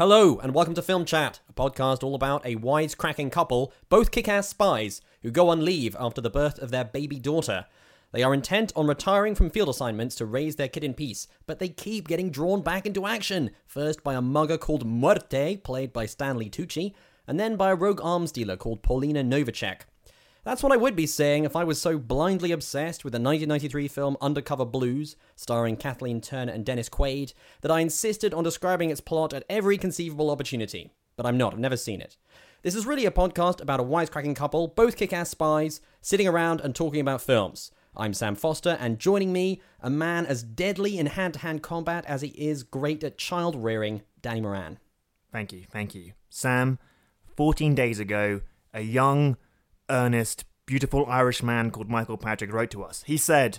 Hello, and welcome to Film Chat, a podcast all about a wisecracking couple, both kick ass spies, who go on leave after the birth of their baby daughter. They are intent on retiring from field assignments to raise their kid in peace, but they keep getting drawn back into action, first by a mugger called Muerte, played by Stanley Tucci, and then by a rogue arms dealer called Paulina Novacek. That's what I would be saying if I was so blindly obsessed with the 1993 film Undercover Blues, starring Kathleen Turner and Dennis Quaid, that I insisted on describing its plot at every conceivable opportunity. But I'm not, I've never seen it. This is really a podcast about a wisecracking couple, both kick ass spies, sitting around and talking about films. I'm Sam Foster, and joining me, a man as deadly in hand to hand combat as he is great at child rearing, Danny Moran. Thank you, thank you. Sam, 14 days ago, a young, earnest, beautiful Irish man called Michael Patrick wrote to us. He said,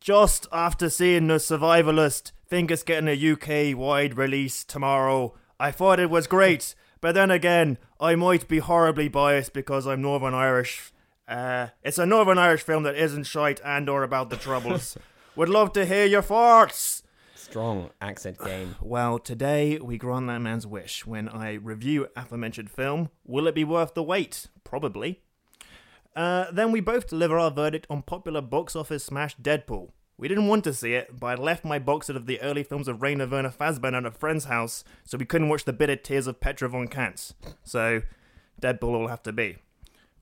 Just after seeing The Survivalist, think it's getting a UK wide release tomorrow. I thought it was great, but then again, I might be horribly biased because I'm Northern Irish. Uh, it's a Northern Irish film that isn't shite and or about the Troubles. Would love to hear your thoughts. Strong accent game. Well, today we grant that man's wish when I review aforementioned film. Will it be worth the wait? Probably. Uh, then we both deliver our verdict on popular box office smash Deadpool. We didn't want to see it, but I left my box set of the early films of Rainer Werner Fassbinder at a friend's house, so we couldn't watch the bitter tears of Petra von Kantz. So, Deadpool will have to be.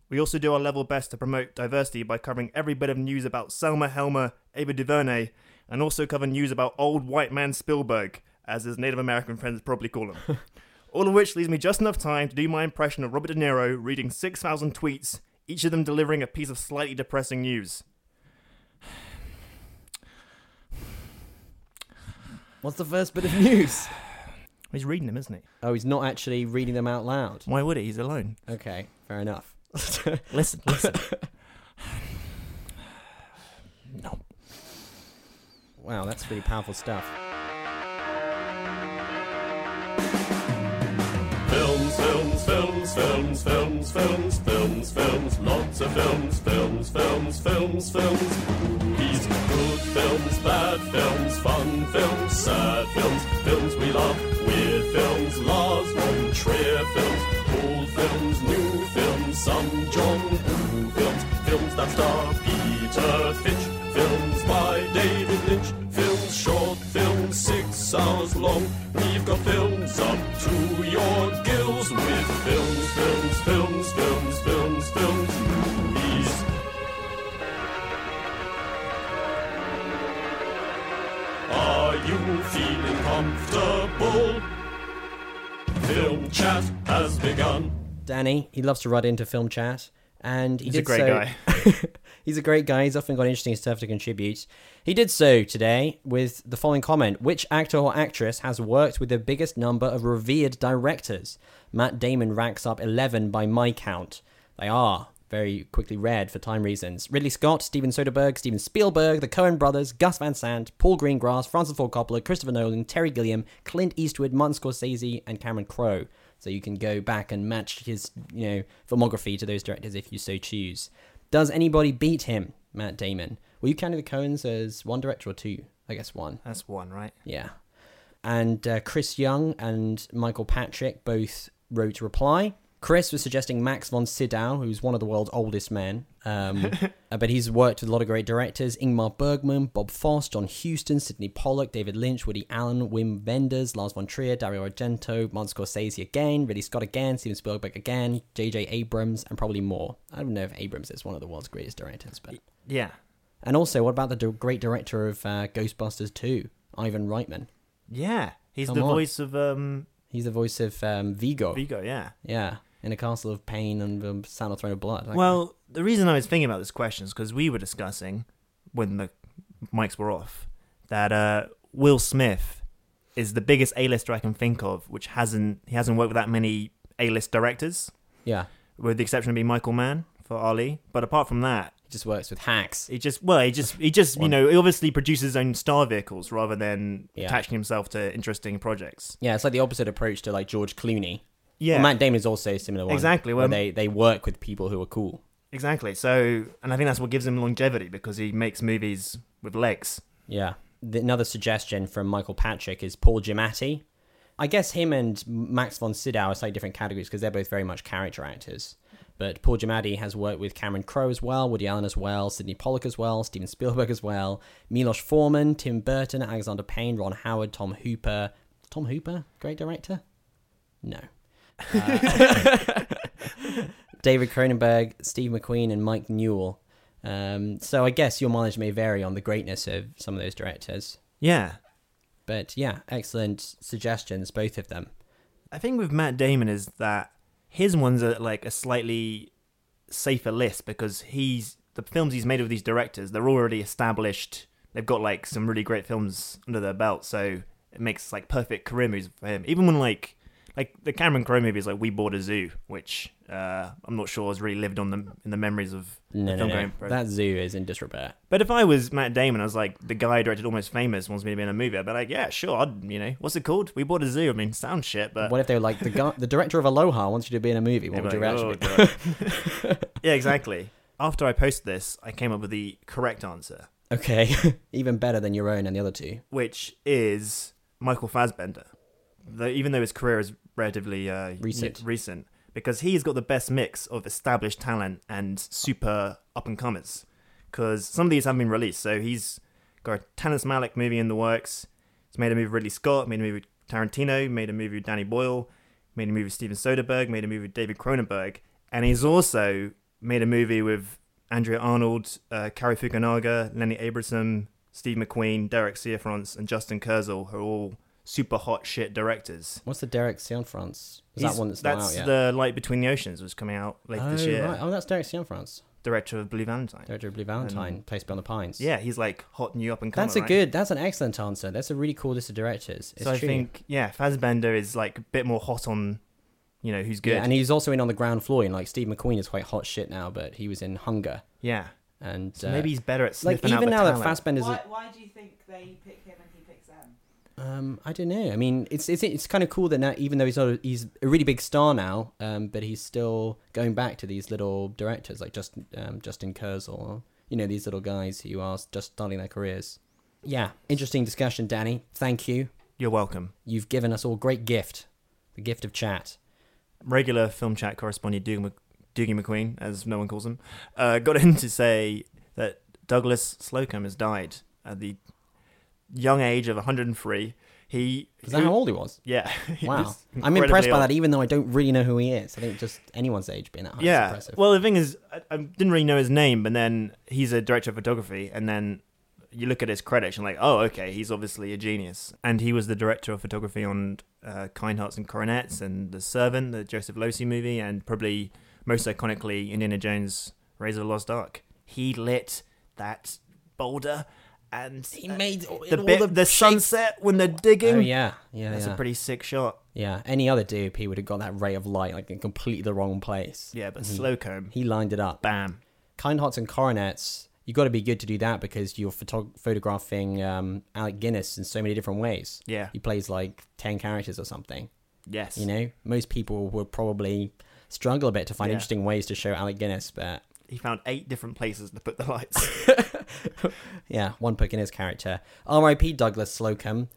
We also do our level best to promote diversity by covering every bit of news about Selma Helmer, Ava DuVernay, and also cover news about old white man Spielberg, as his Native American friends probably call him. All of which leaves me just enough time to do my impression of Robert De Niro reading 6,000 tweets, each of them delivering a piece of slightly depressing news. What's the first bit of news? He's reading them, isn't he? Oh, he's not actually reading them out loud. Why would he? He's alone. Okay, fair enough. Listen, listen. no. Wow, that's really powerful stuff. Films, films, films, films, films, films, films, lots of films, films, films, films, films. Movies, good films, bad films, fun films, sad films, films we love, weird films, Lars von Trier films, old films, new films, some John Woo films, films that star Peter Finch, films by David Lynch, films short, films six hours long. We've got films up to your gills with films, films, films, films, films, films, movies. Are you feeling comfortable? Film chat has begun. Danny, he loves to run into film chat, and he He's a great so- guy. He's a great guy. He's often got interesting stuff to contribute. He did so today with the following comment Which actor or actress has worked with the biggest number of revered directors? Matt Damon racks up 11 by my count. They are very quickly read for time reasons. Ridley Scott, Steven Soderbergh, Steven Spielberg, the Coen brothers, Gus Van Sant, Paul Greengrass, Francis Ford Coppola, Christopher Nolan, Terry Gilliam, Clint Eastwood, Martin Scorsese, and Cameron Crowe. So you can go back and match his, you know, filmography to those directors if you so choose. Does anybody beat him, Matt Damon? Were you counting the Coens as one director or two? I guess one. That's one, right? Yeah. And uh, Chris Young and Michael Patrick both wrote a reply. Chris was suggesting Max von Sydow, who's one of the world's oldest men. Um, uh, but he's worked with a lot of great directors Ingmar Bergman, Bob Fosse, John Huston, Sydney Pollack, David Lynch, Woody Allen, Wim Wenders, Lars von Trier, Dario Argento, Martin Scorsese again, Ridley Scott again, Steven Spielberg again, J.J. Abrams, and probably more. I don't know if Abrams is one of the world's greatest directors, but. Yeah. And also, what about the great director of uh, Ghostbusters 2, Ivan Reitman? Yeah. He's Come the on. voice of um, He's the voice of um, Vigo. Vigo, yeah. Yeah, in a castle of pain and um, of throne of blood. Like- Well, the reason I was thinking about this question is because we were discussing when the mics were off that uh, Will Smith is the biggest A-lister I can think of, which hasn't he hasn't worked with that many A-list directors, yeah, with the exception of being Michael Mann for Ali. But apart from that, he just works with hacks. he just well, he just he just you know he obviously produces his own star vehicles rather than Yeah. attaching himself to interesting projects. Yeah, it's like the opposite approach to like George Clooney. Yeah, Well, Matt Damon is also a similar one. Exactly, Where well- they, they work with people who are cool. exactly. So, and I think that's what gives him longevity because he makes movies with legs. Yeah. The, another suggestion from Michael Patrick is Paul Giamatti. I guess him and Max von Sydow are slightly different categories because they're both very much character actors. But Paul Giamatti has worked with Cameron Crowe as well, Woody Allen as well, Sydney Pollack as well, Steven Spielberg as well, Milos Forman, Tim Burton, Alexander Payne, Ron Howard, Tom Hooper. Tom Hooper, great director? No. Uh, David Cronenberg, Steve McQueen, and Mike Newell. Um, so I guess your mileage may vary on the greatness of some of those directors. Yeah, But yeah, excellent suggestions, both of them. I think with Matt Damon is that his ones are like a slightly safer list because he's the films he's made with these directors they're already established. They've got like some really great films under their belt, so it makes like perfect career moves for him. Even when like like the Cameron Crowe movies like We Bought a Zoo, which uh, I'm not sure has really lived on the in the memories of No, no, no. That zoo is in disrepair. But if I was Matt Damon, I was like the guy who directed Almost Famous wants me to be in a movie. I'd be like, yeah, sure. I'd, you know, what's it called? We Bought a Zoo. I mean, sounds shit, but what if they were like the guy, the director of Aloha wants you to be in a movie? What would They'd your be reaction like, be? "Oh, yeah, exactly. After I posted this, I came up with the correct answer, Okay, even better than your own and the other two. which is Michael Fassbender. Though, even though his career is relatively uh, Recent. y- recent, because he's got the best mix of established talent and super up and comers. Because some of these haven't been released, so he's got a Terrence Malick movie in the works. He's made a movie with Ridley Scott, made a movie with Tarantino, made a movie with Danny Boyle, made a movie with Steven Soderbergh, made a movie with David Cronenberg, and he's also made a movie with Andrea Arnold, uh, Cary Fukunaga, Lenny Abrahamson, Steve McQueen, Derek Cianfrance, and Justin Kurzel, who are all super hot shit directors. What's the Derek Cianfrance? Is He's- that one that's not out yet? the Light Between the Oceans was coming out later oh, this year. right. Oh, that's Derek Cianfrance, Director of Blue Valentine. director of Blue Valentine, Place Beyond the Pines. Yeah, he's like hot new up and coming. That's a good. That's an excellent answer. That's a really cool list of directors. It's so I true. think yeah, Fassbender is like a bit more hot on, you know, who's good. Yeah, and he's also in on the ground floor. And like Steve McQueen is quite hot shit now, but he was in Hunger. yeah. And So uh, maybe he's better at like sniffing out even the now that talent. Fassbender's. Why, why do you think they pick him and he picks them? Um, I don't know. I mean, it's it's it's kind of cool that now, even though he's not, a, he's a really big star now, um, but he's still going back to these little directors like just um, Justin Kurzel, or, you know, these little guys who are just starting their careers. Yeah, interesting discussion, Danny. Thank you. You're welcome. You've given us all great gift, the gift of chat. Regular film chat correspondent Doogie McQueen, as no one calls him, uh, got in to say that Douglas Slocombe has died at the young age of 103. He Is that how old he was? Yeah. Wow, I'm impressed by old. that, even though I don't really know who he is. I think just anyone's age being that high is yeah. impressive. Well, the thing is, I, I didn't really know his name, but then he's a director of photography, and then you look at his credits and like, oh, okay, he's obviously a genius. And he was the director of photography on uh, Kind Hearts and Coronets and The Servant, the Joseph Losey movie, and probably most iconically Indiana Jones: Raiders of the Lost Ark. He lit that boulder, and he uh, made the all bit the the, shapes- sunset when they're digging. Oh yeah, yeah, That's yeah. a pretty sick shot. Yeah, any other DOP would have got that ray of light like in completely the wrong place. Yeah, but Mhm. Slocombe, He lined it up. bam. Kind Hearts and Coronets, you got to be good to do that because you're photo- photographing um, Alec Guinness in so many different ways. Yeah. He plays like 10 characters or something. Yes. You know, most people would probably struggle a bit to find Yeah. interesting ways to show Alec Guinness, but he found eight different places to put the lights. yeah, one book in his character. R.I.P. Douglas Slocombe.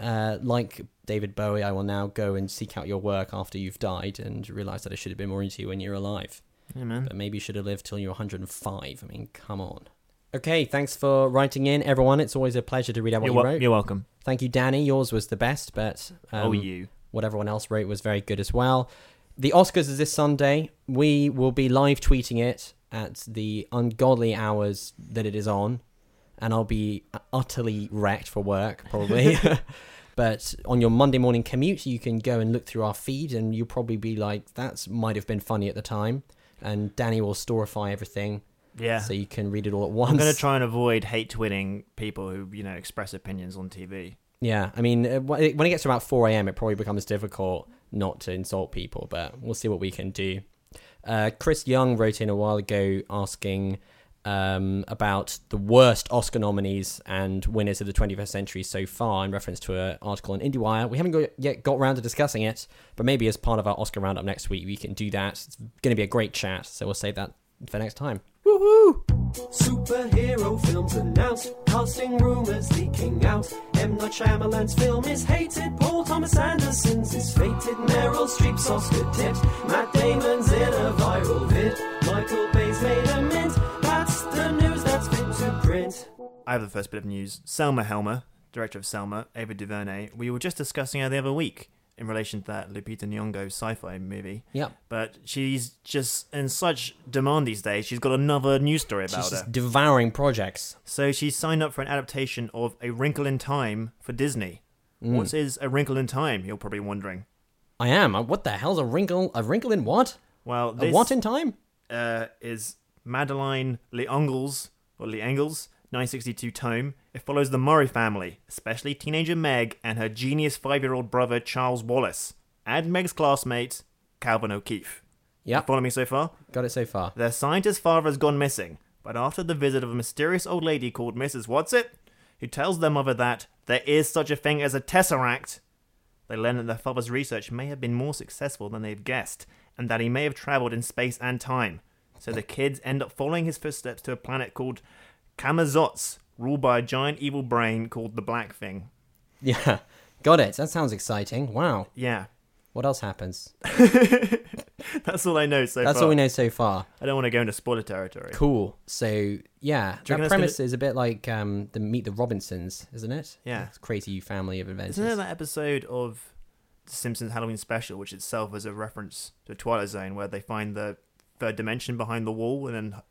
Uh, like David Bowie, I will now go and seek out your work after you've died and realize that I should have been more into you when you're alive. Yeah, man. But maybe you should have lived till you're 105. I mean, come on. Okay, thanks for writing in, everyone. It's always a pleasure to read out what You're, you wel- wrote. you're welcome. Thank you, Danny. Yours was the best, but um, oh, you. what everyone else wrote was very good as well. The Oscars is this Sunday. We will be live tweeting it at the ungodly hours that it is on, and I'll be utterly wrecked for work, probably. but on your Monday morning commute, you can go and look through our feed, and you'll probably be like, "That might have been funny at the time." And Danny will storify everything, Yeah. so you can read it all at once. I'm going to try and avoid hate twitting people who, you know, express opinions on TV. Yeah, I mean, uh, when it gets to about 4 a.m., it probably becomes difficult not to insult people, but we'll see what we can do. Uh, Chris Young wrote in a while ago asking um, about the worst Oscar nominees and winners of the 21st century so far in reference to an article in IndieWire. We haven't got, yet got around to discussing it, but maybe as part of our Oscar roundup next week, we can do that. It's going to be a great chat, so we'll save that for next time. Woohoo! Superhero films announced, casting rumors leaking out. M. Night Shyamalan's film is hated, Paul Thomas Anderson's is fated, Meryl Streep's Oscar tipped, Matt Damon's in a viral vid, Michael Bay's made a mint. That's the news that's fit to print. I have the first bit of news. Selma Helmer, director of Selma, Ava DuVernay, we were just discussing her the other week in relation to that Lupita Nyong'o sci-fi movie. Yeah. But she's just in such demand these days. She's got another news story about She's her. devouring projects. So she signed up for an adaptation of A Wrinkle in Time for Disney. Mm. What is A Wrinkle in Time? You're probably wondering. I am. Uh, What the hell's a wrinkle? A wrinkle in what? Well, A what in time? uh, is Madeleine Leongles or Leangles 962 tome. It follows the Murray family, especially teenager Meg and her genius five-year-old brother Charles Wallace, and Meg's classmate Calvin O'Keefe. Yeah. Follow me so far? Got it so far. Their scientist father has gone missing, but after the visit of a mysterious old lady called Mrs. Whatsit, who tells their mother that there is such a thing as a tesseract, they learn that their father's research may have been more successful than they've guessed, and that he may have traveled in space and time. So the kids end up following his footsteps to a planet called Camazotz, ruled by a giant evil brain called the Black Thing. Yeah. Got it. That sounds exciting. Wow. Yeah, What else happens? that's all I know so That's far. all we know so far. I don't want to go into spoiler territory. Cool. So yeah, that premise gonna- is a bit like um, the Meet the Robinsons, isn't it? Yeah. It's crazy family of adventures. Isn't there that episode of The Simpsons Halloween special, which itself is a reference to Twilight Zone, where they find the third dimension behind the wall, and then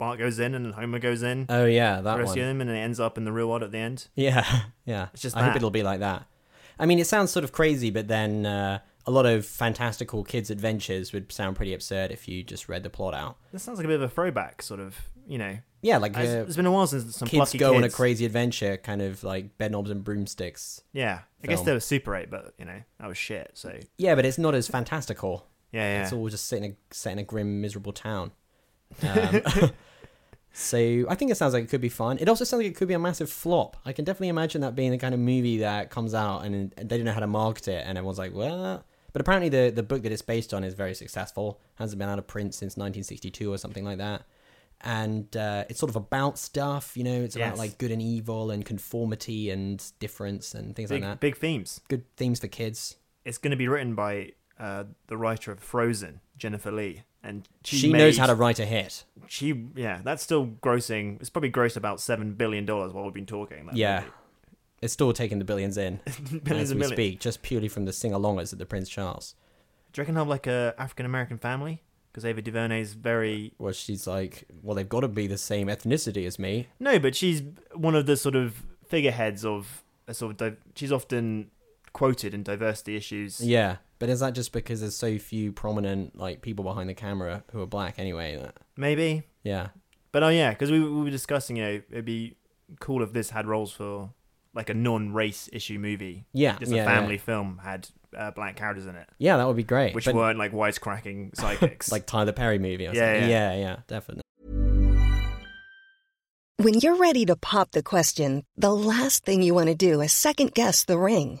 Bart goes in, and Homer goes in, Oh yeah, that rescue one. him, and it ends up in the real world at the end. Yeah, yeah. It's just I hope it'll be like that. I mean, it sounds sort of crazy, but then uh, a lot of fantastical kids' adventures would sound pretty absurd if you just read the plot out. This sounds like a bit of a throwback, sort of, you know. Yeah, like It's- uh, it's been a while since some kids go on a crazy adventure, kind of like bed knobs and broomsticks. Yeah, I guess film. they were Super 8, but, you know, that was shit, so. Yeah, but it's not as fantastical. Yeah, yeah. It's all just set in a set in a grim, miserable town. Um, so I think it sounds like it could be fun. It also sounds like it could be a massive flop. I can definitely imagine that being the kind of movie that comes out and they don't know how to market it, and everyone's like, "Well," but apparently the the book that it's based on is very successful. Hasn't been out of print since 1962 or something like that. And uh, it's sort of about stuff, you know. It's about Yes. like good and evil and conformity and difference and things big, like that. big themes. Good themes for kids. It's going to be written by uh, the writer of Frozen, Jennifer Lee. And she, She, knows how to write a hit. she yeah that's still grossing it's probably grossed about seven billion dollars while we've been talking Yeah. movie. It's still taking the billions in billions as we speak, just purely from the sing-alongers at the Prince Charles. do you reckon have like a african american family because ava duvernay's very well. she's like, well, they've got to be the same ethnicity as me. no but she's one of the sort of figureheads of a sort of di- she's often quoted in diversity issues Yeah, but is that just because there's so few prominent like people behind the camera who are black anyway? That, maybe yeah, but oh yeah because we, we were discussing you know it'd be cool if this had roles for like a non-race issue movie yeah, just yeah, a family yeah. film had uh, black characters in it Yeah, that would be great. which but, weren't like wisecracking psychics like Tyler Perry movie or Yeah, something. yeah. yeah, yeah, definitely. When you're ready to pop the question, the last thing you want to do is second guess the ring.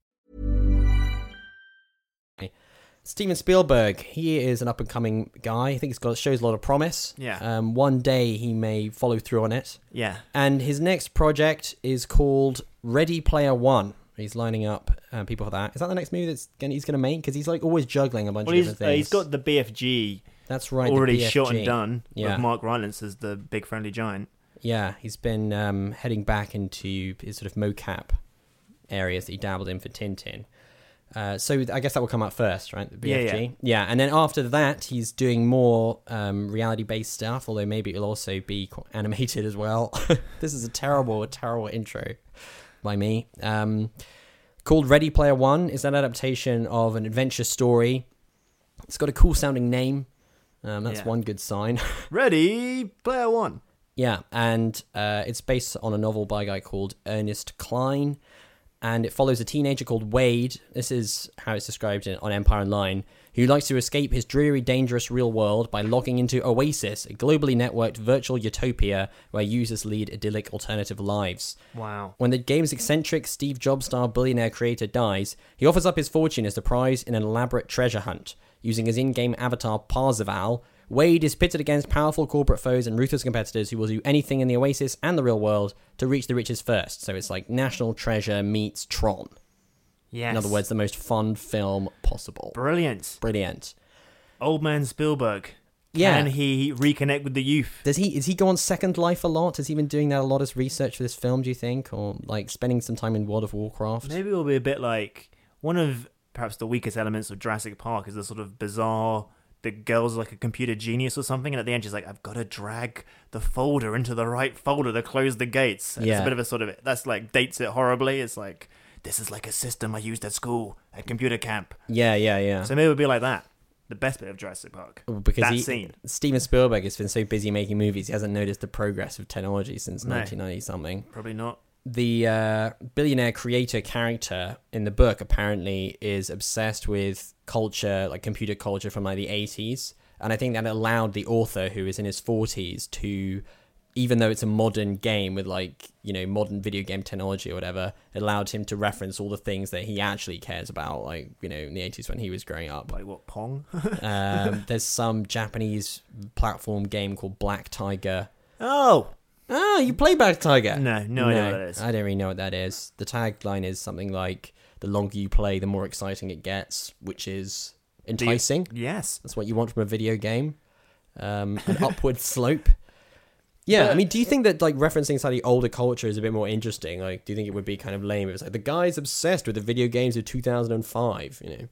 Steven Spielberg, he is an up and coming guy. I think he's got shows a lot of promise. Yeah. Um, one day he may follow through on it. Yeah. And his next project is called Ready Player One. He's lining up uh, people for that. Is that the next movie that's gonna, he's going to make? Because he's like always juggling a bunch Well, of different uh, things. he's got the BFG that's right. already shot and done Yeah. with Mark Rylance as the big friendly giant. Yeah, he's been um, heading back into his sort of mocap areas that he dabbled in for Tintin. Uh, so I guess that will come out first, right? The Yeah, BFG. yeah. and then after that, he's doing more um, reality-based stuff. Although maybe it'll also be animated as well. this is a terrible, a terrible intro by me. Um, called Ready Player One is an adaptation of an adventure story. It's got a cool-sounding name. Um, that's Yeah. one good sign. Ready, player one. Yeah, and uh, it's based on a novel by a guy called Ernest Cline, and it follows a teenager called Wade. This is how it's described in, on Empire Online, who likes to escape his dreary, dangerous real world by logging into Oasis, a globally networked virtual utopia where users lead idyllic alternative lives. Wow. When the game's eccentric Steve Jobs style billionaire creator dies, he offers up his fortune as the prize in an elaborate treasure hunt. Using his in game avatar Parzival, Wade is pitted against powerful corporate foes and ruthless competitors who will do anything in the Oasis and the real world to reach the riches first. So it's like National Treasure meets Tron. Yes. In other words, the most fun film possible. brilliant. Brilliant. Old man Spielberg. Yeah. Can he reconnect with the youth? Does he is he go on Second Life a lot? Has he been doing that a lot as research for this film? Do you think, or like spending some time in World of Warcraft? Maybe it'll be a bit like one of perhaps the weakest elements of Jurassic Park is the sort of bizarre. The girl's like a computer genius or something, and at the end she's like, "I've got to drag the folder into the right folder to close the gates." And It's a bit of a sort of that's like dates it horribly. It's like this is like a system I used at school at computer camp. Yeah, yeah, yeah. So maybe it'll be like that. The best bit of Jurassic Park. because that he, scene. Steven Spielberg has been so busy making movies, he hasn't noticed the progress of technology since No. 1990 something. Probably not. The uh, billionaire creator character in the book apparently is obsessed with culture, like computer culture from like the 80s, and I think that allowed the author, who is in his 40s, to even though it's a modern game with like you know modern video game technology or whatever, it allowed him to reference all the things that he actually cares about, like you know in the 80s when he was growing up. Like what Pong? Um, there's some Japanese platform game called Black Tiger. oh, Ah, you play Black Tiger? No, no idea what that is. I don't really know what that is. The tagline is something like, "The longer you play, the more exciting it gets," which is enticing. yes. That's what you want from a video game. Um, an upward slope. Yeah, I mean, do you think that like referencing slightly older culture is a bit more interesting? Like, do you think it would be kind of lame if it's like the guy's obsessed with the video games of 2005? You know.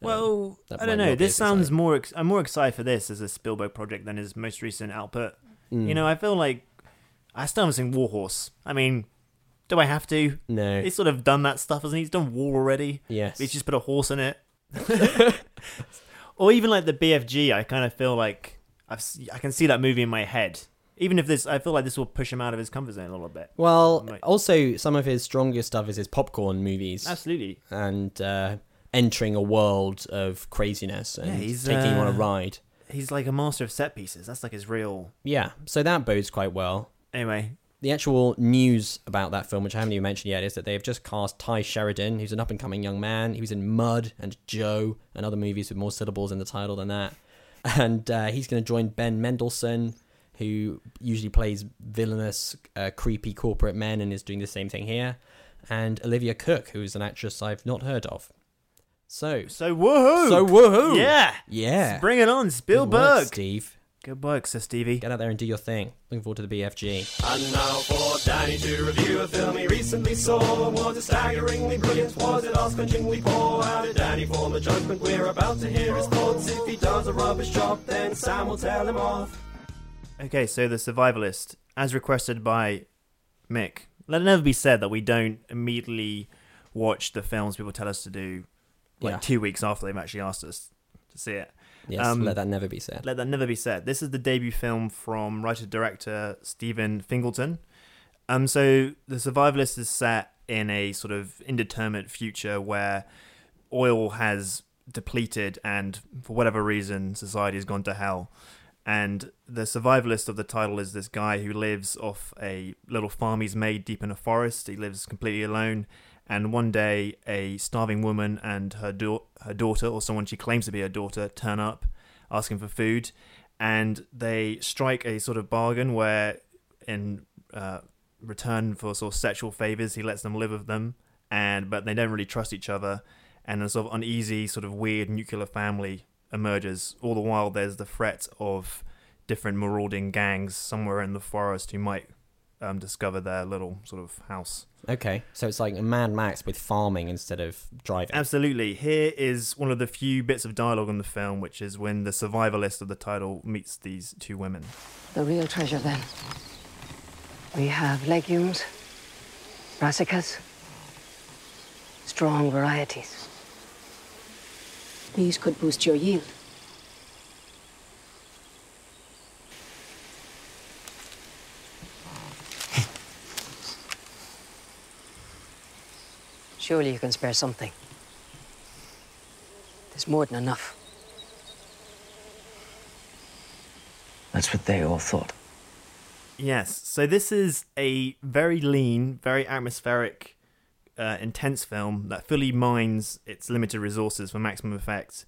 Well, that I don't know. This sounds exciting. more. Ex- I'm more excited for this as a Spielberg project than his most recent output. Mm. You know, I feel like I still haven't seen Warhorse. I mean, do I have to? No. He's sort of done that stuff, hasn't he? He's done War already. Yes. He's just put a horse in it. or even like the BFG. I kind of feel like I've I can see that movie in my head. Even if this, I feel like this will push him out of his comfort zone a little bit. Well, Might- also some of his strongest stuff is his popcorn movies Absolutely. and uh, entering a world of craziness and Yeah, he's, taking you on a uh, ride. He's like a master of set pieces. That's like his real. Yeah, so that bodes quite well. Anyway, The actual news about that film, which I haven't even mentioned yet, is that they have just cast Tye Sheridan, who's an up and coming young man. He was in Mud and Joe and other movies with more syllables in the title than that. And uh, he's going to join Ben Mendelsohn, who usually plays villainous, uh, creepy corporate men and is doing the same thing here. And Olivia Cooke, who is an actress I've not heard of. So, so woohoo! so woohoo! Yeah, Yeah. Bring it on, Spielberg. work, Steve. Good work, Sir Stevie. Get out there and do your thing. Looking forward to the BFG. And now for Danny to review a film he recently saw. Was it staggeringly brilliant? Was it ass-crunchingly poor? How did Danny form a judgment? We're about to hear his thoughts. If he does a rubbish job, then Sam will tell him off. Okay, so the survivalist, as requested by Mick. Let it never be said that we don't immediately watch the films people tell us to do, like Yeah. two weeks after they've actually asked us to see it. Yes, Um, let that never be said. Let that never be said. This is the debut film from writer director Stephen Fingleton. Um, so the survivalist is set in a sort of indeterminate future where oil has depleted, and for whatever reason, society has gone to hell. And the survivalist of the title is this guy who lives off a little farm he's made deep in a forest. He lives completely alone. And one day, a starving woman and her da- her daughter, or someone she claims to be her daughter, turn up asking for food, and they strike a sort of bargain where, in uh, return for sort of sexual favors, he lets them live with them, and but they don't really trust each other, and a sort of uneasy, sort of weird nuclear family emerges. All the while, there's the threat of different marauding gangs somewhere in the forest who might um, discover their little sort of house. Okay, so it's like a Mad Max with farming instead of driving. Absolutely. Here is one of the few bits of dialogue in the film, which is when the survivalist of the title meets these two women. The real treasure, then. We have legumes, brassicas, strong varieties. These could boost your yield. Surely you can spare something. There's more than enough. That's what they all thought. Yes. So this is a very lean, very atmospheric, uh, intense film that fully mines its limited resources for maximum effect.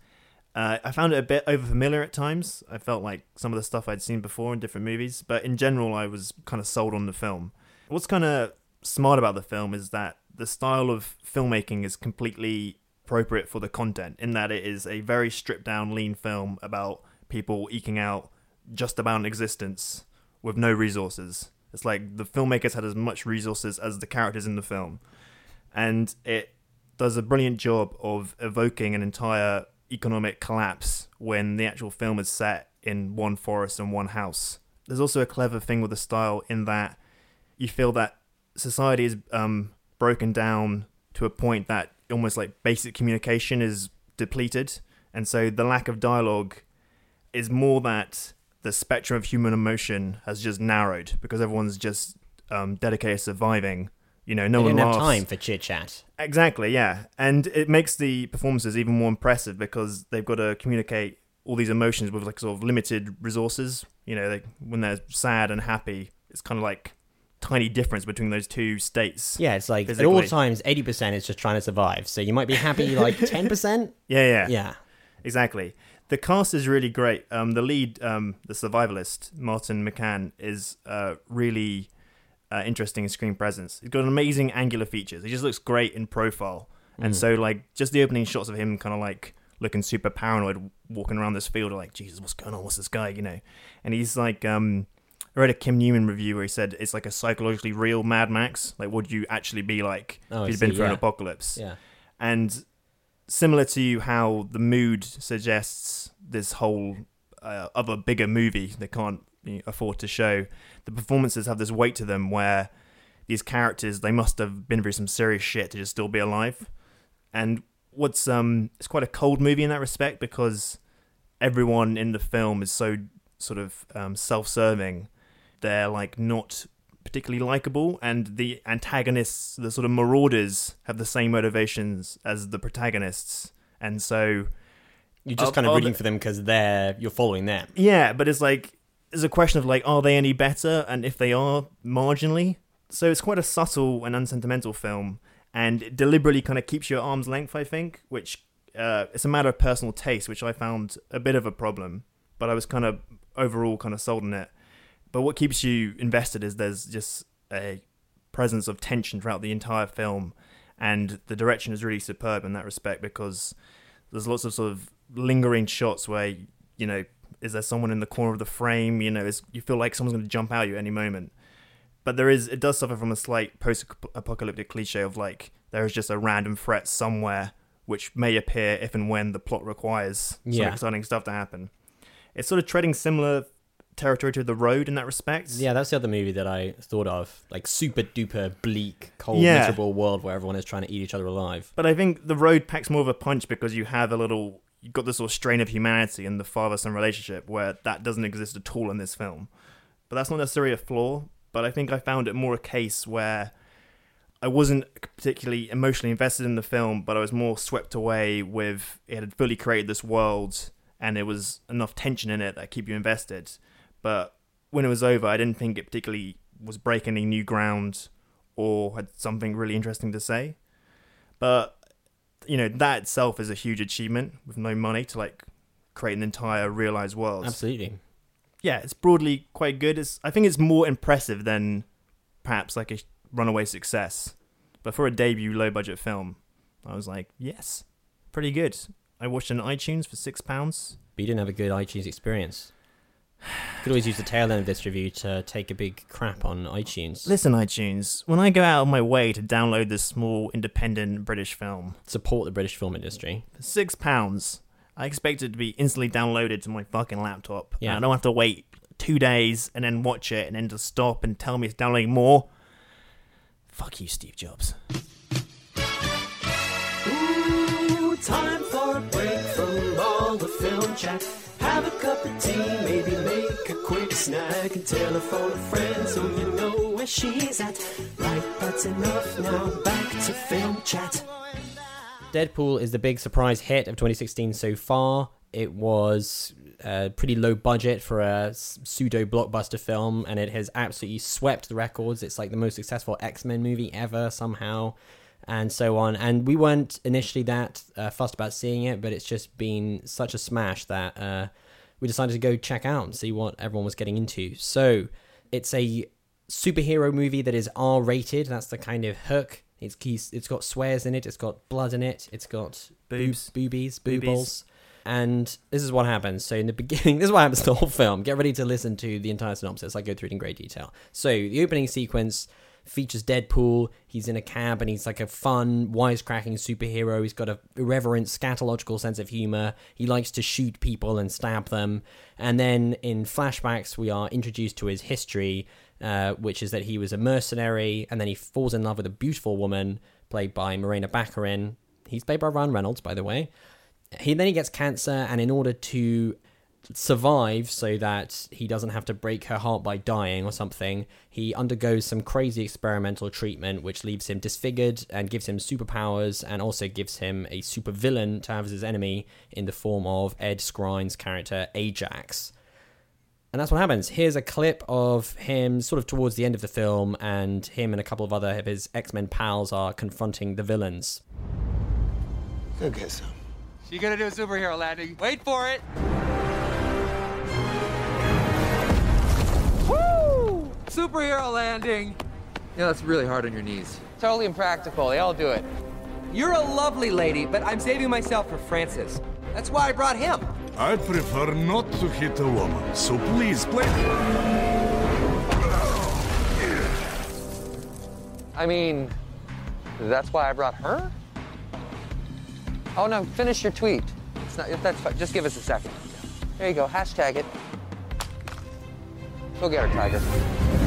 Uh, I found it a bit overfamiliar at times. I felt like some of the stuff I'd seen before in different movies, but in general, I was kind of sold on the film. What's kind of smart about the film is that the style of filmmaking is completely appropriate for the content, in that it is a very stripped down, lean film about people eking out just about an existence with no resources. It's like the filmmakers had as much resources as the characters in the film. And it does a brilliant job of evoking an entire economic collapse when the actual film is set in one forest and one house. There's also a clever thing with the style in that you feel that society is um, broken down to a point that almost like basic communication is depleted. And so the lack of dialogue is more that the spectrum of human emotion has just narrowed because everyone's just um, dedicated to surviving. You know, no they one didn't have time for chit chat. Exactly, yeah. And it makes the performances even more impressive because they've got to communicate all these emotions with like sort of limited resources. You know, they, when they're sad and happy, it's kind of like tiny difference between those two states. Yeah, it's like at all times, eighty percent is just trying to survive. So you might be happy like ten percent. Yeah, yeah, Yeah. exactly. The cast is really great. Um, the lead, um, the survivalist, Martin McCann, is uh, really uh, interesting screen presence. He's got amazing angular features. He just looks great in profile. And Mhm. so, like, just the opening shots of him kind of like looking super paranoid walking around this field, like, Jesus, what's going on? What's this guy? You know? And he's like, um, I read a Kim Newman review where he said it's like a psychologically real Mad Max. Like, would you actually be like Oh, if you'd been through an apocalypse? Yeah. And similar to how the mood suggests this whole uh, other bigger movie they can't you know, afford to show, the performances have this weight to them where these characters they must have been through some serious shit to just still be alive. And what's um, it's quite a cold movie in that respect because everyone in the film is so sort of um, self-serving. They're like not particularly likable, and the antagonists, the sort of marauders, have the same motivations as the protagonists, and so You're just kind of rooting the- for them because they're you're following them. yeah, but it's like it's a question of like, are they any better, and if they are, marginally. So it's quite a subtle and unsentimental film, and it deliberately kind of keeps you at arm's length. I think, which uh, it's a matter of personal taste, which I found a bit of a problem, but I was kind of overall kind of sold on it. But what keeps you invested is there's just a presence of tension throughout the entire film, and the direction is really superb in that respect because there's lots of sort of lingering shots where you know is there someone in the corner of the frame? You know is you feel like someone's going to jump out at you any moment. But there is it does suffer from a slight post-apocalyptic cliche of like there is just a random threat somewhere which may appear if and when the plot requires some exciting stuff to happen. It's sort of treading similar territory to the road in that respect Yeah, that's the other movie that I thought of. Like super duper bleak, cold, Yeah. miserable world where everyone is trying to eat each other alive. But I think the road packs more of a punch because you have a little, you've got this sort of strain of humanity in the father son relationship where that doesn't exist at all in this film. But that's not necessarily a flaw. But I think I found it more a case where I wasn't particularly emotionally invested in the film, but I was more swept away with it had fully created this world and there was enough tension in it that keep you invested. But when it was over, I didn't think it particularly was breaking any new ground or had something really interesting to say. But you know, that itself is a huge achievement with no money to like create an entire realized world. Absolutely. Yeah, it's broadly quite good. It's I think it's more impressive than perhaps like a runaway success. But for a debut low budget film, I was like, yes, pretty good. I watched it on iTunes for six pounds. But you didn't have a good iTunes experience. Could always use the tail end of this review to take a big crap on iTunes. Listen, iTunes, when I go out of my way to download this small independent British film, Support the British film industry. for six pounds, I expect it to be instantly downloaded to my fucking laptop. Yeah. And I don't have to wait two days and then watch it and then to stop and tell me it's downloading more. Fuck you, Steve Jobs. Ooh, time for a break from all the film chat. Snack and telephone a friend so you know where she's at. Right, that's enough now. Back to film chat. Deadpool is the big surprise hit of 2016 so far. It was a pretty low budget for a pseudo blockbuster film, and it has absolutely swept the records. It's like the most successful X Men movie ever, somehow, and so on. And we weren't initially that uh, fussed about seeing it, but it's just been such a smash that uh, we decided to go check out and see what everyone was getting into. So it's a superhero movie that is R rated. That's the kind of hook. It's keys- it's got swears in it. It's got blood in it. It's got Boobs. boob- boobies, Boobies. boobles. And this is what happens. So in the beginning, this is what happens to the whole film. Get ready to listen to the entire synopsis. I go through it in great detail. So the opening sequence features Deadpool. He's in a cab and he's like a fun, wisecracking superhero. He's got a irreverent, scatological sense of humor. He likes to shoot people and stab them. And then in flashbacks, we are introduced to his history, uh, which is that he was a mercenary and then he falls in love with a beautiful woman played by Morena Baccarin. He's played by Ryan Reynolds, by the way. He then he gets cancer, and in order to survive so that he doesn't have to break her heart by dying or something, he undergoes some crazy experimental treatment which leaves him disfigured and gives him superpowers and also gives him a supervillain to have as his enemy in the form of Ed Skrein's character Ajax. And that's what happens. Here's a clip of him sort of towards the end of the film, and him and a couple of other of his X Men pals are confronting the villains. Go get some. You gonna do a superhero landing? Wait for it. Superhero landing. Yeah, that's really hard on your knees. Totally impractical. They all do it. You're a lovely lady, but I'm saving myself for Francis. That's why I brought him. I'd prefer not to hit a woman, so please play. I mean, that's why I brought her. Oh no! Finish your tweet. It's not. That's fine. Just give us a second. There you go. Hashtag it. Go get her, Tiger.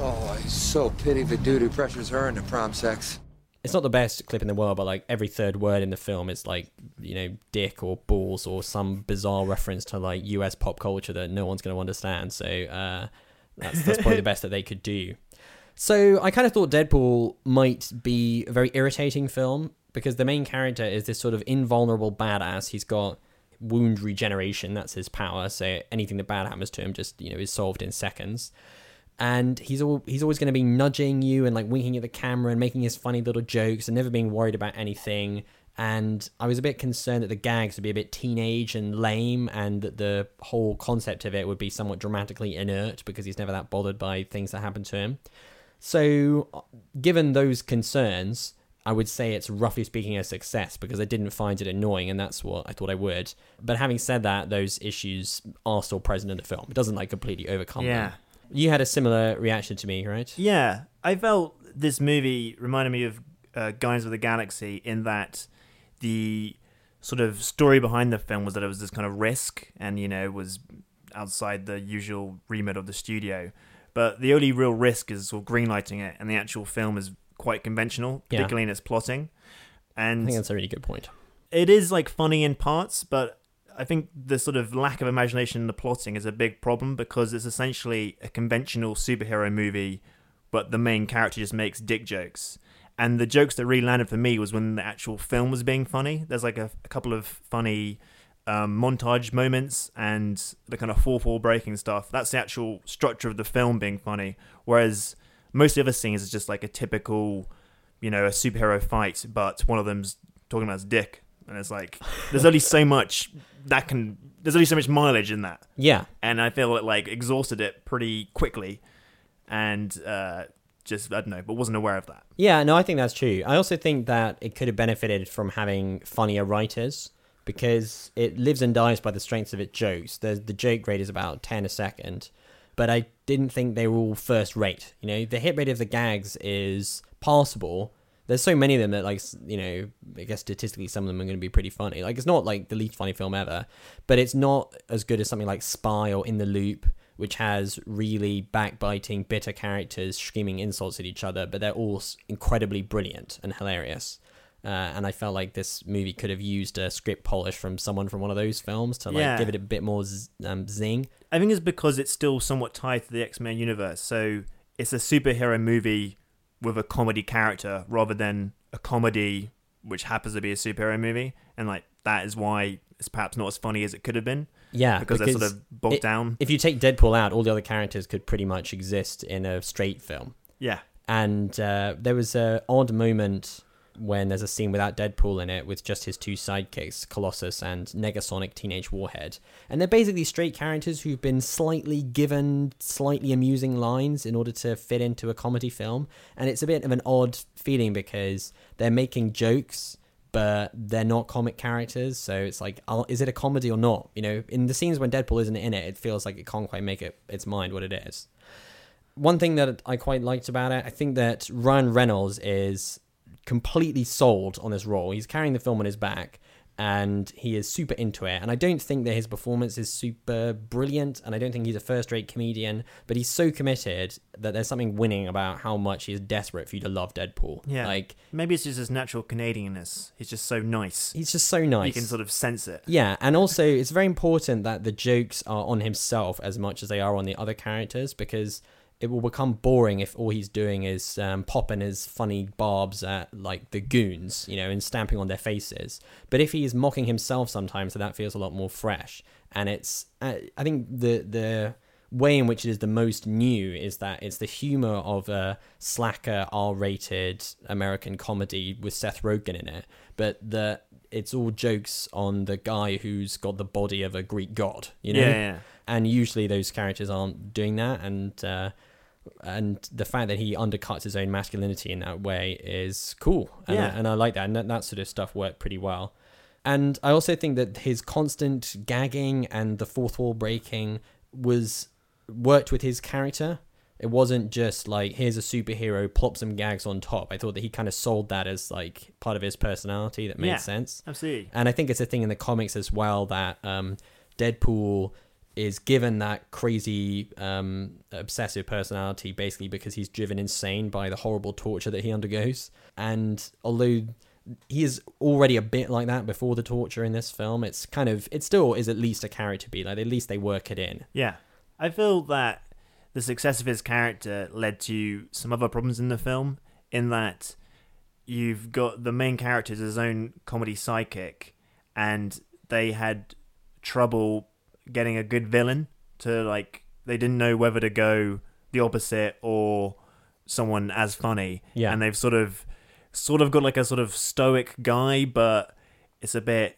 Oh, I so pity the dude who pressures her into prom sex. it's not the best clip in the world, but like every third word in the film is like you know dick or balls or some bizarre reference to like U.S. pop culture that no one's going to understand. So uh, that's that's probably the best that they could do. So I kind of thought Deadpool might be a very irritating film because the main character is this sort of invulnerable badass. He's got wound regeneration, that's his power. So anything that bad happens to him just, you know, is solved in seconds. And he's all he's always going to be nudging you and like winking at the camera and making his funny little jokes and never being worried about anything. And I was a bit concerned that the gags would be a bit teenage and lame, and that the whole concept of it would be somewhat dramatically inert because he's never that bothered by things that happen to him. So, uh, given those concerns, I would say it's roughly speaking a success because I didn't find it annoying, and that's what I thought I would. But having said that, those issues are still present in the film. It doesn't like completely overcome Yeah. them. You had a similar reaction to me, right? Yeah, I felt this movie reminded me of uh, Guardians of the Galaxy in that the sort of story behind the film was that it was this kind of risk and, you know, was outside the usual remit of the studio. But the only real risk is sort of greenlighting it, and the actual film is quite conventional, Yeah. particularly in its plotting. I And think that's a really good point. it is like funny in parts, but I think the sort of lack of imagination in the plotting is a big problem because it's essentially a conventional superhero movie, but the main character just makes dick jokes. And the jokes that really landed for me was when the actual film was being funny. There's like a, a couple of funny um, montage moments and the kind of fourth wall breaking stuff. That's the actual structure of the film being funny. Whereas most of the other scenes is just like a typical, you know, a superhero fight, but one of them's talking about his dick. And it's like, there's only so much that can, there's only so much mileage in that. Yeah. And I feel it like exhausted it pretty quickly and uh, just, I don't know, but wasn't aware of that. Yeah, no, I think that's true. I also think that it could have benefited from having funnier writers because it lives and dies by the strengths of its jokes. The the joke rate is about ten a second, but I didn't think they were all first rate. You know, the hit rate of the gags is passable. There's so many of them that, like, you know, I guess statistically, some of them are going to be pretty funny. Like, it's not like the least funny film ever, but it's not as good as something like Spy or In the Loop, which has really backbiting, bitter characters screaming insults at each other, but they're all incredibly brilliant and hilarious. Uh, and I felt like this movie could have used a script polish from someone from one of those films to like Yeah. give it a bit more z- um, zing. I think it's because it's still somewhat tied to the X Men universe. So it's a superhero movie with a comedy character rather than a comedy which happens to be a superhero movie. And like that is why it's perhaps not as funny as it could have been. Yeah, Because, they're sort of bogged it- down. If you take Deadpool out, all the other characters could pretty much exist in a straight film. Yeah. And uh, there was a odd moment when there's a scene without Deadpool in it with just his two sidekicks, Colossus and Negasonic Teenage Warhead. And they're basically straight characters who've been slightly given slightly amusing lines in order to fit into a comedy film. And it's a bit of an odd feeling because they're making jokes but they're not comic characters. So it's like, uh, is it a comedy or not? You know, in the scenes when Deadpool isn't in it, it feels like it can't quite make it its mind what it is. One thing that I quite liked about it, I think that Ryan Reynolds is completely sold on this role. He's carrying the film on his back and he is super into it. And I don't think that his performance is super brilliant and I don't think he's a first rate comedian, but he's so committed that there's something winning about how much he is desperate for you to love Deadpool. Yeah. Like, maybe it's just his natural Canadianness. He's just so nice. He's just so nice. You can sort of sense it. Yeah, and also it's very important that the jokes are on himself as much as they are on the other characters because it will become boring if all he's doing is um, popping his funny barbs at like the goons, you know, and stamping on their faces. But if he's mocking himself sometimes, so that feels a lot more fresh. And it's, uh, I think the the way in which it is the most new is that it's the humor of a slacker R-rated American comedy with Seth Rogen in it, but the it's all jokes on the guy who's got the body of a Greek god, you know. Yeah, yeah. And usually those characters aren't doing that, and uh, and the fact that he undercuts his own masculinity in that way is cool. And, Yeah. I, and I like that, and that, that sort of stuff worked pretty well. And I also think that his constant gagging and the fourth wall breaking was worked with his character. It wasn't just like here's a superhero, plop some gags on top. I thought that he kind of sold that as like part of his personality that made Yeah, sense. absolutely. And I think it's a thing in the comics as well that um, Deadpool is given that crazy um, obsessive personality basically because he's driven insane by the horrible torture that he undergoes. And although he is already a bit like that before the torture in this film, it's kind of it still is at least a character beat. Like at least they work it in. Yeah. I feel that the success of his character led to some other problems in the film, in that you've got the main character as his own comedy psychic, and they had trouble getting a good villain to like they didn't know whether to go the opposite or someone as funny. Yeah. And they've sort of sort of got like a sort of stoic guy, but it's a bit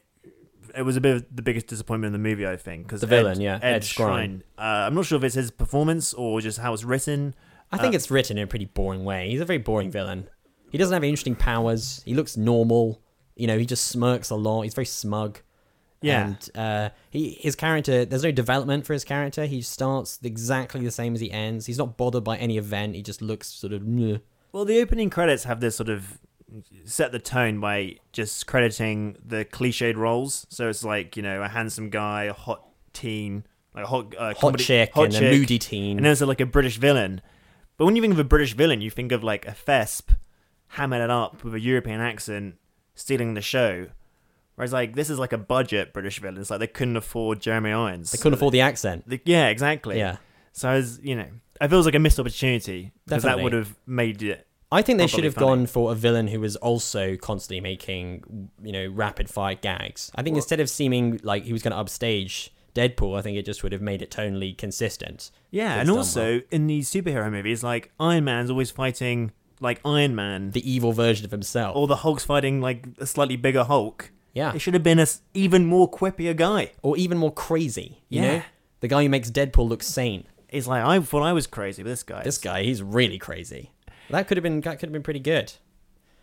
it was a bit of the biggest disappointment in the movie, I think, because The villain, yeah, Ed Skrein. Uh, I'm not sure if it's his performance or just how it's written. I think Uh, it's written in a pretty boring way. He's a very boring villain. He doesn't have any interesting powers. He looks normal. You know, he just smirks a lot. He's very smug. Yeah. And uh, he his character, there's no development for his character. He starts exactly the same as he ends. He's not bothered by any event. He just looks sort of. "Meh." Well, the opening credits have this sort of set the tone by just crediting the cliched roles. So it's like you know a handsome guy, a hot teen, like a hot uh, Hot comedy- chick and a moody teen. and then it's like a British villain. But when you think of a British villain, you think of like a fesp, hamming it up with a European accent, stealing the show. Whereas like this is like a budget British villain. It's like they couldn't afford Jeremy Irons. They couldn't afford the accent. Yeah, exactly. Yeah. So as you know, I feel it was like a missed opportunity because that would have made it. I think they should have funny. gone for a villain who was also constantly making, you know, rapid fire gags. I think instead of seeming like he was going to upstage Deadpool, I think it just would have made it tonally consistent. Yeah, and also well. in these superhero movies, like Iron Man's always fighting like Iron Man, the evil version of himself, or the Hulk's fighting like a slightly bigger Hulk. Yeah. it should have been a s- even more quippier guy. or even more crazy. You Yeah. know, the guy who makes Deadpool look sane. It's like I thought I was crazy, but this guy. This guy, he's really crazy. That could have been that could have been pretty good.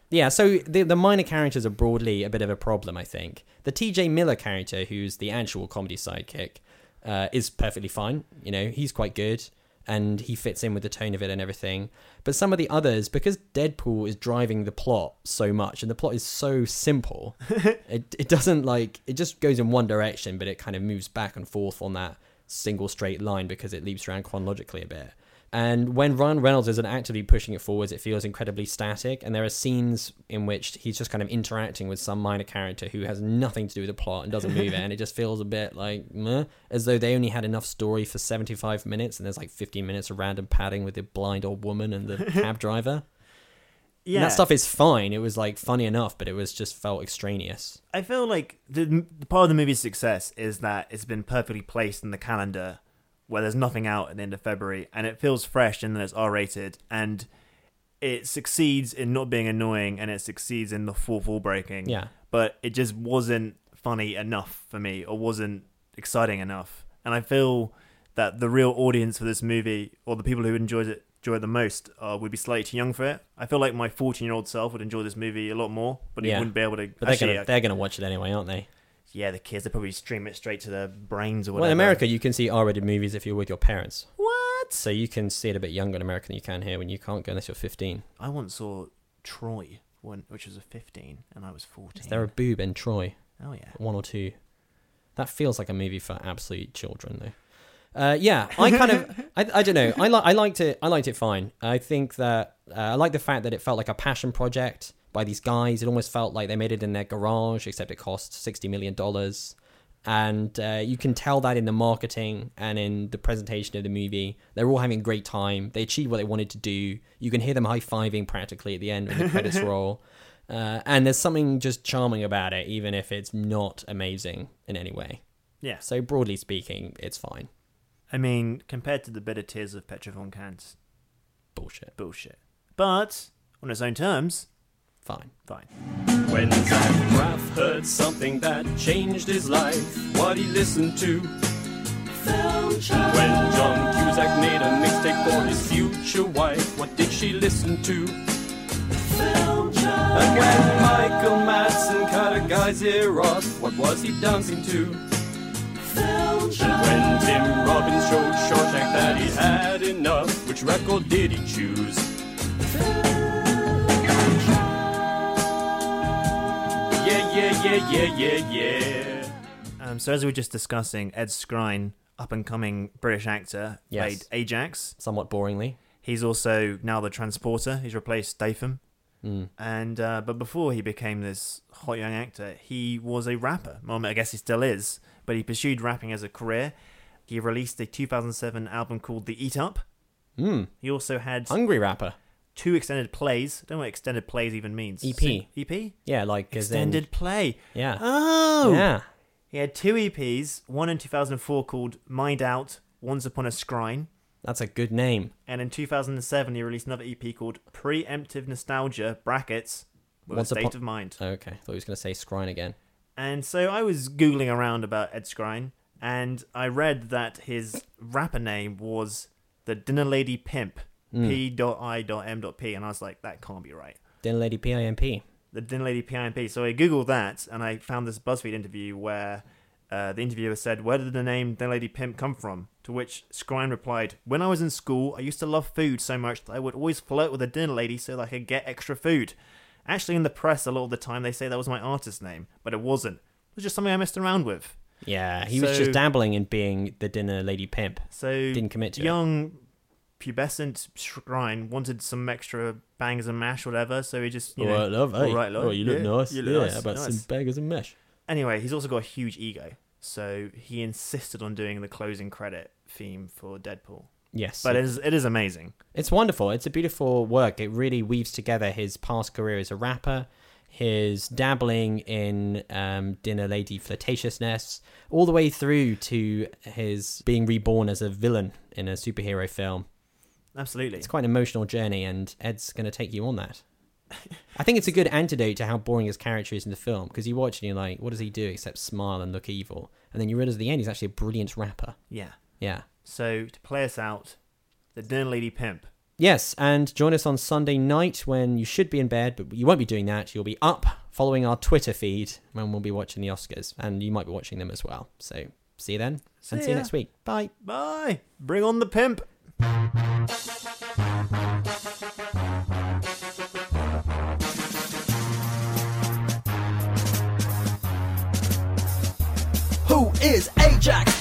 Yeah, so the the minor characters are broadly a bit of a problem, I think. The T.J. Miller character, who's the actual comedy sidekick, uh, is perfectly fine. You know, he's quite good, and he fits in with the tone of it and everything. But some of the others, because Deadpool is driving the plot so much, and the plot is so simple, it it doesn't like it just goes in one direction, but it kind of moves back and forth on that single straight line because it leaps around chronologically a bit. And when Ryan Reynolds isn't actively pushing it forwards, it feels incredibly static. And there are scenes in which he's just kind of interacting with some minor character who has nothing to do with the plot and doesn't move it. And it just feels a bit like, meh, as though they only had enough story for 75 minutes and there's like 15 minutes of random padding with the blind old woman and the cab driver. And yeah, that stuff is fine. It was like funny enough, but it was just felt extraneous. I feel like the, the part of the movie's success is that it's been perfectly placed in the calendar where there's nothing out at the end of February and it feels fresh and then it's R rated and it succeeds in not being annoying and it succeeds in the fourth wall breaking. Yeah. But it just wasn't funny enough for me or wasn't exciting enough. And I feel that the real audience for this movie or the people who enjoyed it enjoy it the most uh, would be slightly too young for it. I feel like my 14 year old self would enjoy this movie a lot more, but he wouldn't be able to. But they're actually, gonna, they're gonna watch it anyway, aren't they? Yeah, the kids they probably stream it straight to their brains or whatever. Well, in America, you can see R-rated movies if you're with your parents. What? So you can see it a bit younger in America than you can here when you can't go unless you're 15. I once saw Troy, when, which was a 15, and I was 14. Is there a boob in Troy? Oh yeah. One or two. That feels like a movie for absolute children, though. Uh, yeah, I kind of, I, I don't know. I like, I liked it. I liked it fine. I think that uh, I like the fact that it felt like a passion project by these guys. It almost felt like they made it in their garage, except it cost sixty million dollars. And uh, you can tell that in the marketing and in the presentation of the movie. They're all having a great time. They achieved what they wanted to do. You can hear them high fiving practically at the end when the credits roll. Uh, and there's something just charming about it, even if it's not amazing in any way. Yeah. So broadly speaking, it's fine. I mean, compared to the bitter tears of Petra von Kant, Bullshit. bullshit. But on its own terms, Fine. fine. When Zach Braff heard something that changed his life, what he listened to. When John Cusack made a mixtape for his future wife, what did she listen to? And when Michael Madsen cut a guy's ear off, what was he dancing to? And when Tim Robbins showed Shawshank that he had enough, which record did he choose? Yeah, yeah, yeah, yeah. Um, so as we were just discussing, Ed Skrein, up and coming British actor, Yes. played Ajax. Somewhat boringly. He's also now the transporter. He's replaced Statham. Mm. And uh, but before he became this hot young actor, he was a rapper. Well, I guess he still is, but he pursued rapping as a career. He released a 2007 album called The Eat Up. Mm. He also had Hungry rapper. Two extended plays. I don't know what extended plays even means. EP. Sing- EP? Yeah, like as in- Extended play. Yeah. Oh. Yeah. He had two EPs, one in 2004 called Mind Out, Once Upon a Skrein. That's a good name. And in 2007, he released another EP called Preemptive Nostalgia, brackets, with Once a state upon- of mind. Oh, okay, thought he was going to say Skrein again. And so I was Googling around about Ed Skrein, and I read that his rapper name was the Dinner Lady Pimp, Mm. P.I.M.P, and I was like, that can't be right. Dinner Lady P-I-M-P. The Dinner Lady P.I.M.P. So I Googled that, and I found this BuzzFeed interview where uh, the interviewer said, Where did the name Dinner Lady Pimp come from? To which Skrein replied, When I was in school, I used to love food so much that I would always flirt with a dinner lady so that I could get extra food. Actually, in the press, a lot of the time, they say that was my artist name, but it wasn't. It was just something I messed around with. Yeah, he was just dabbling in being the dinner lady pimp. So Didn't commit to it. Pubescent Skrein wanted some extra bangs and mash, whatever. So he just, you know, Alright, love. Hey, all right, love. oh, you look yeah, nice. You yeah, look nice. about nice. some bangers and mash? Anyway, he's also got a huge ego, so he insisted on doing the closing credit theme for Deadpool. Yes. But it is, it is amazing. It's wonderful. It's a beautiful work. It really weaves together his past career as a rapper, his dabbling in um, dinner lady flirtatiousness, all the way through to his being reborn as a villain in a superhero film. Absolutely. It's quite an emotional journey, and Ed's going to take you on that. I think it's a good antidote to how boring his character is in the film because you watch and you're like, what does he do except smile and look evil? And then you realize at the end he's actually a brilliant rapper. Yeah. Yeah. So to play us out, the dinner lady pimp. Yes, and join us on Sunday night when you should be in bed, but you won't be doing that. You'll be up following our Twitter feed when we'll be watching the Oscars, and you might be watching them as well. So see you then, and see you next week. Bye. Bye. Bring on the pimp. Who is Ajax?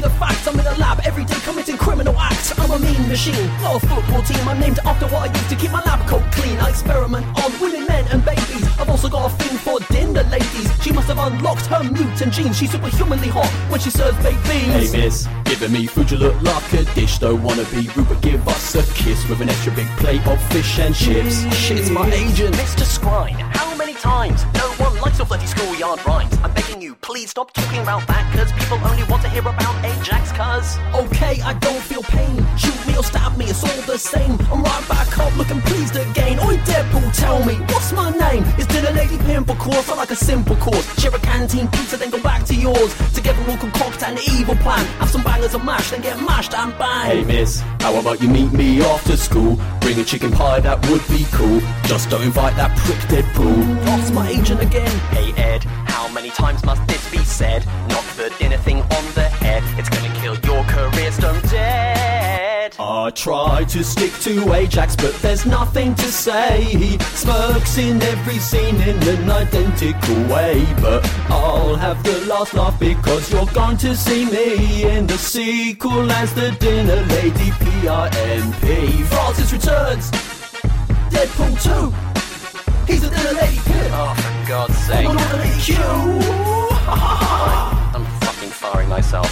Let me give you the facts. I'm in the lab every day committing criminal acts. I'm a mean machine, not a football team. I'm named after what I used to keep my lab coat clean. I experiment on women, men, and babies. I've also got a thing for dinner ladies. She must have unlocked her mutant genes. She's superhumanly hot when she serves baked beans. Hey miss, giving me food you look like a dish Don't wanna be rude but give us a kiss With an extra big plate of fish and chips Shit's my agent. Mr. Skrein, how many times? No one likes your bloody schoolyard rhymes. I'm begging you, please stop talking about that, cause people only want to hear about Ajax, cuz. Okay, I don't feel pain. Shoot me or stab me, it's all the same. I'm right back up, looking pleased again. Oi, Deadpool, tell me, what's my name? Is Dinner Lady Pimp, of course, I like a simple course. Share a canteen pizza, then go back to yours. Together we'll concoct an evil plan. Have some bangers of mash, then get mashed and bang. Hey miss, how about you meet me after school? Bring a chicken pie, that would be cool Just don't invite that prick Deadpool Lost my agent again. Hey Ed, how many times must this be said? Knock the dinner thing on the head. It's gonna kill your career stone dead. I try to stick to Ajax, but there's nothing to say. He smirks in every scene in an identical way. But I'll have the last laugh because you're going to see me in the sequel as the dinner lady P-I-M-P. Francis returns. Deadpool 2. He's a dinner lady pimp. Oh, for God's sake. I'm a lady Q. I'm fucking firing myself.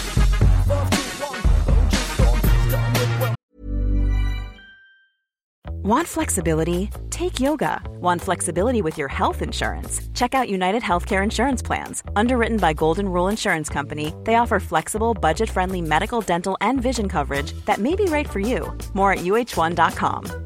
Want flexibility? Take yoga. Want flexibility with your health insurance? Check out United Healthcare Insurance Plans. Underwritten by Golden Rule Insurance Company, they offer flexible, budget friendly medical, dental, and vision coverage that may be right for you. More at uhone.com.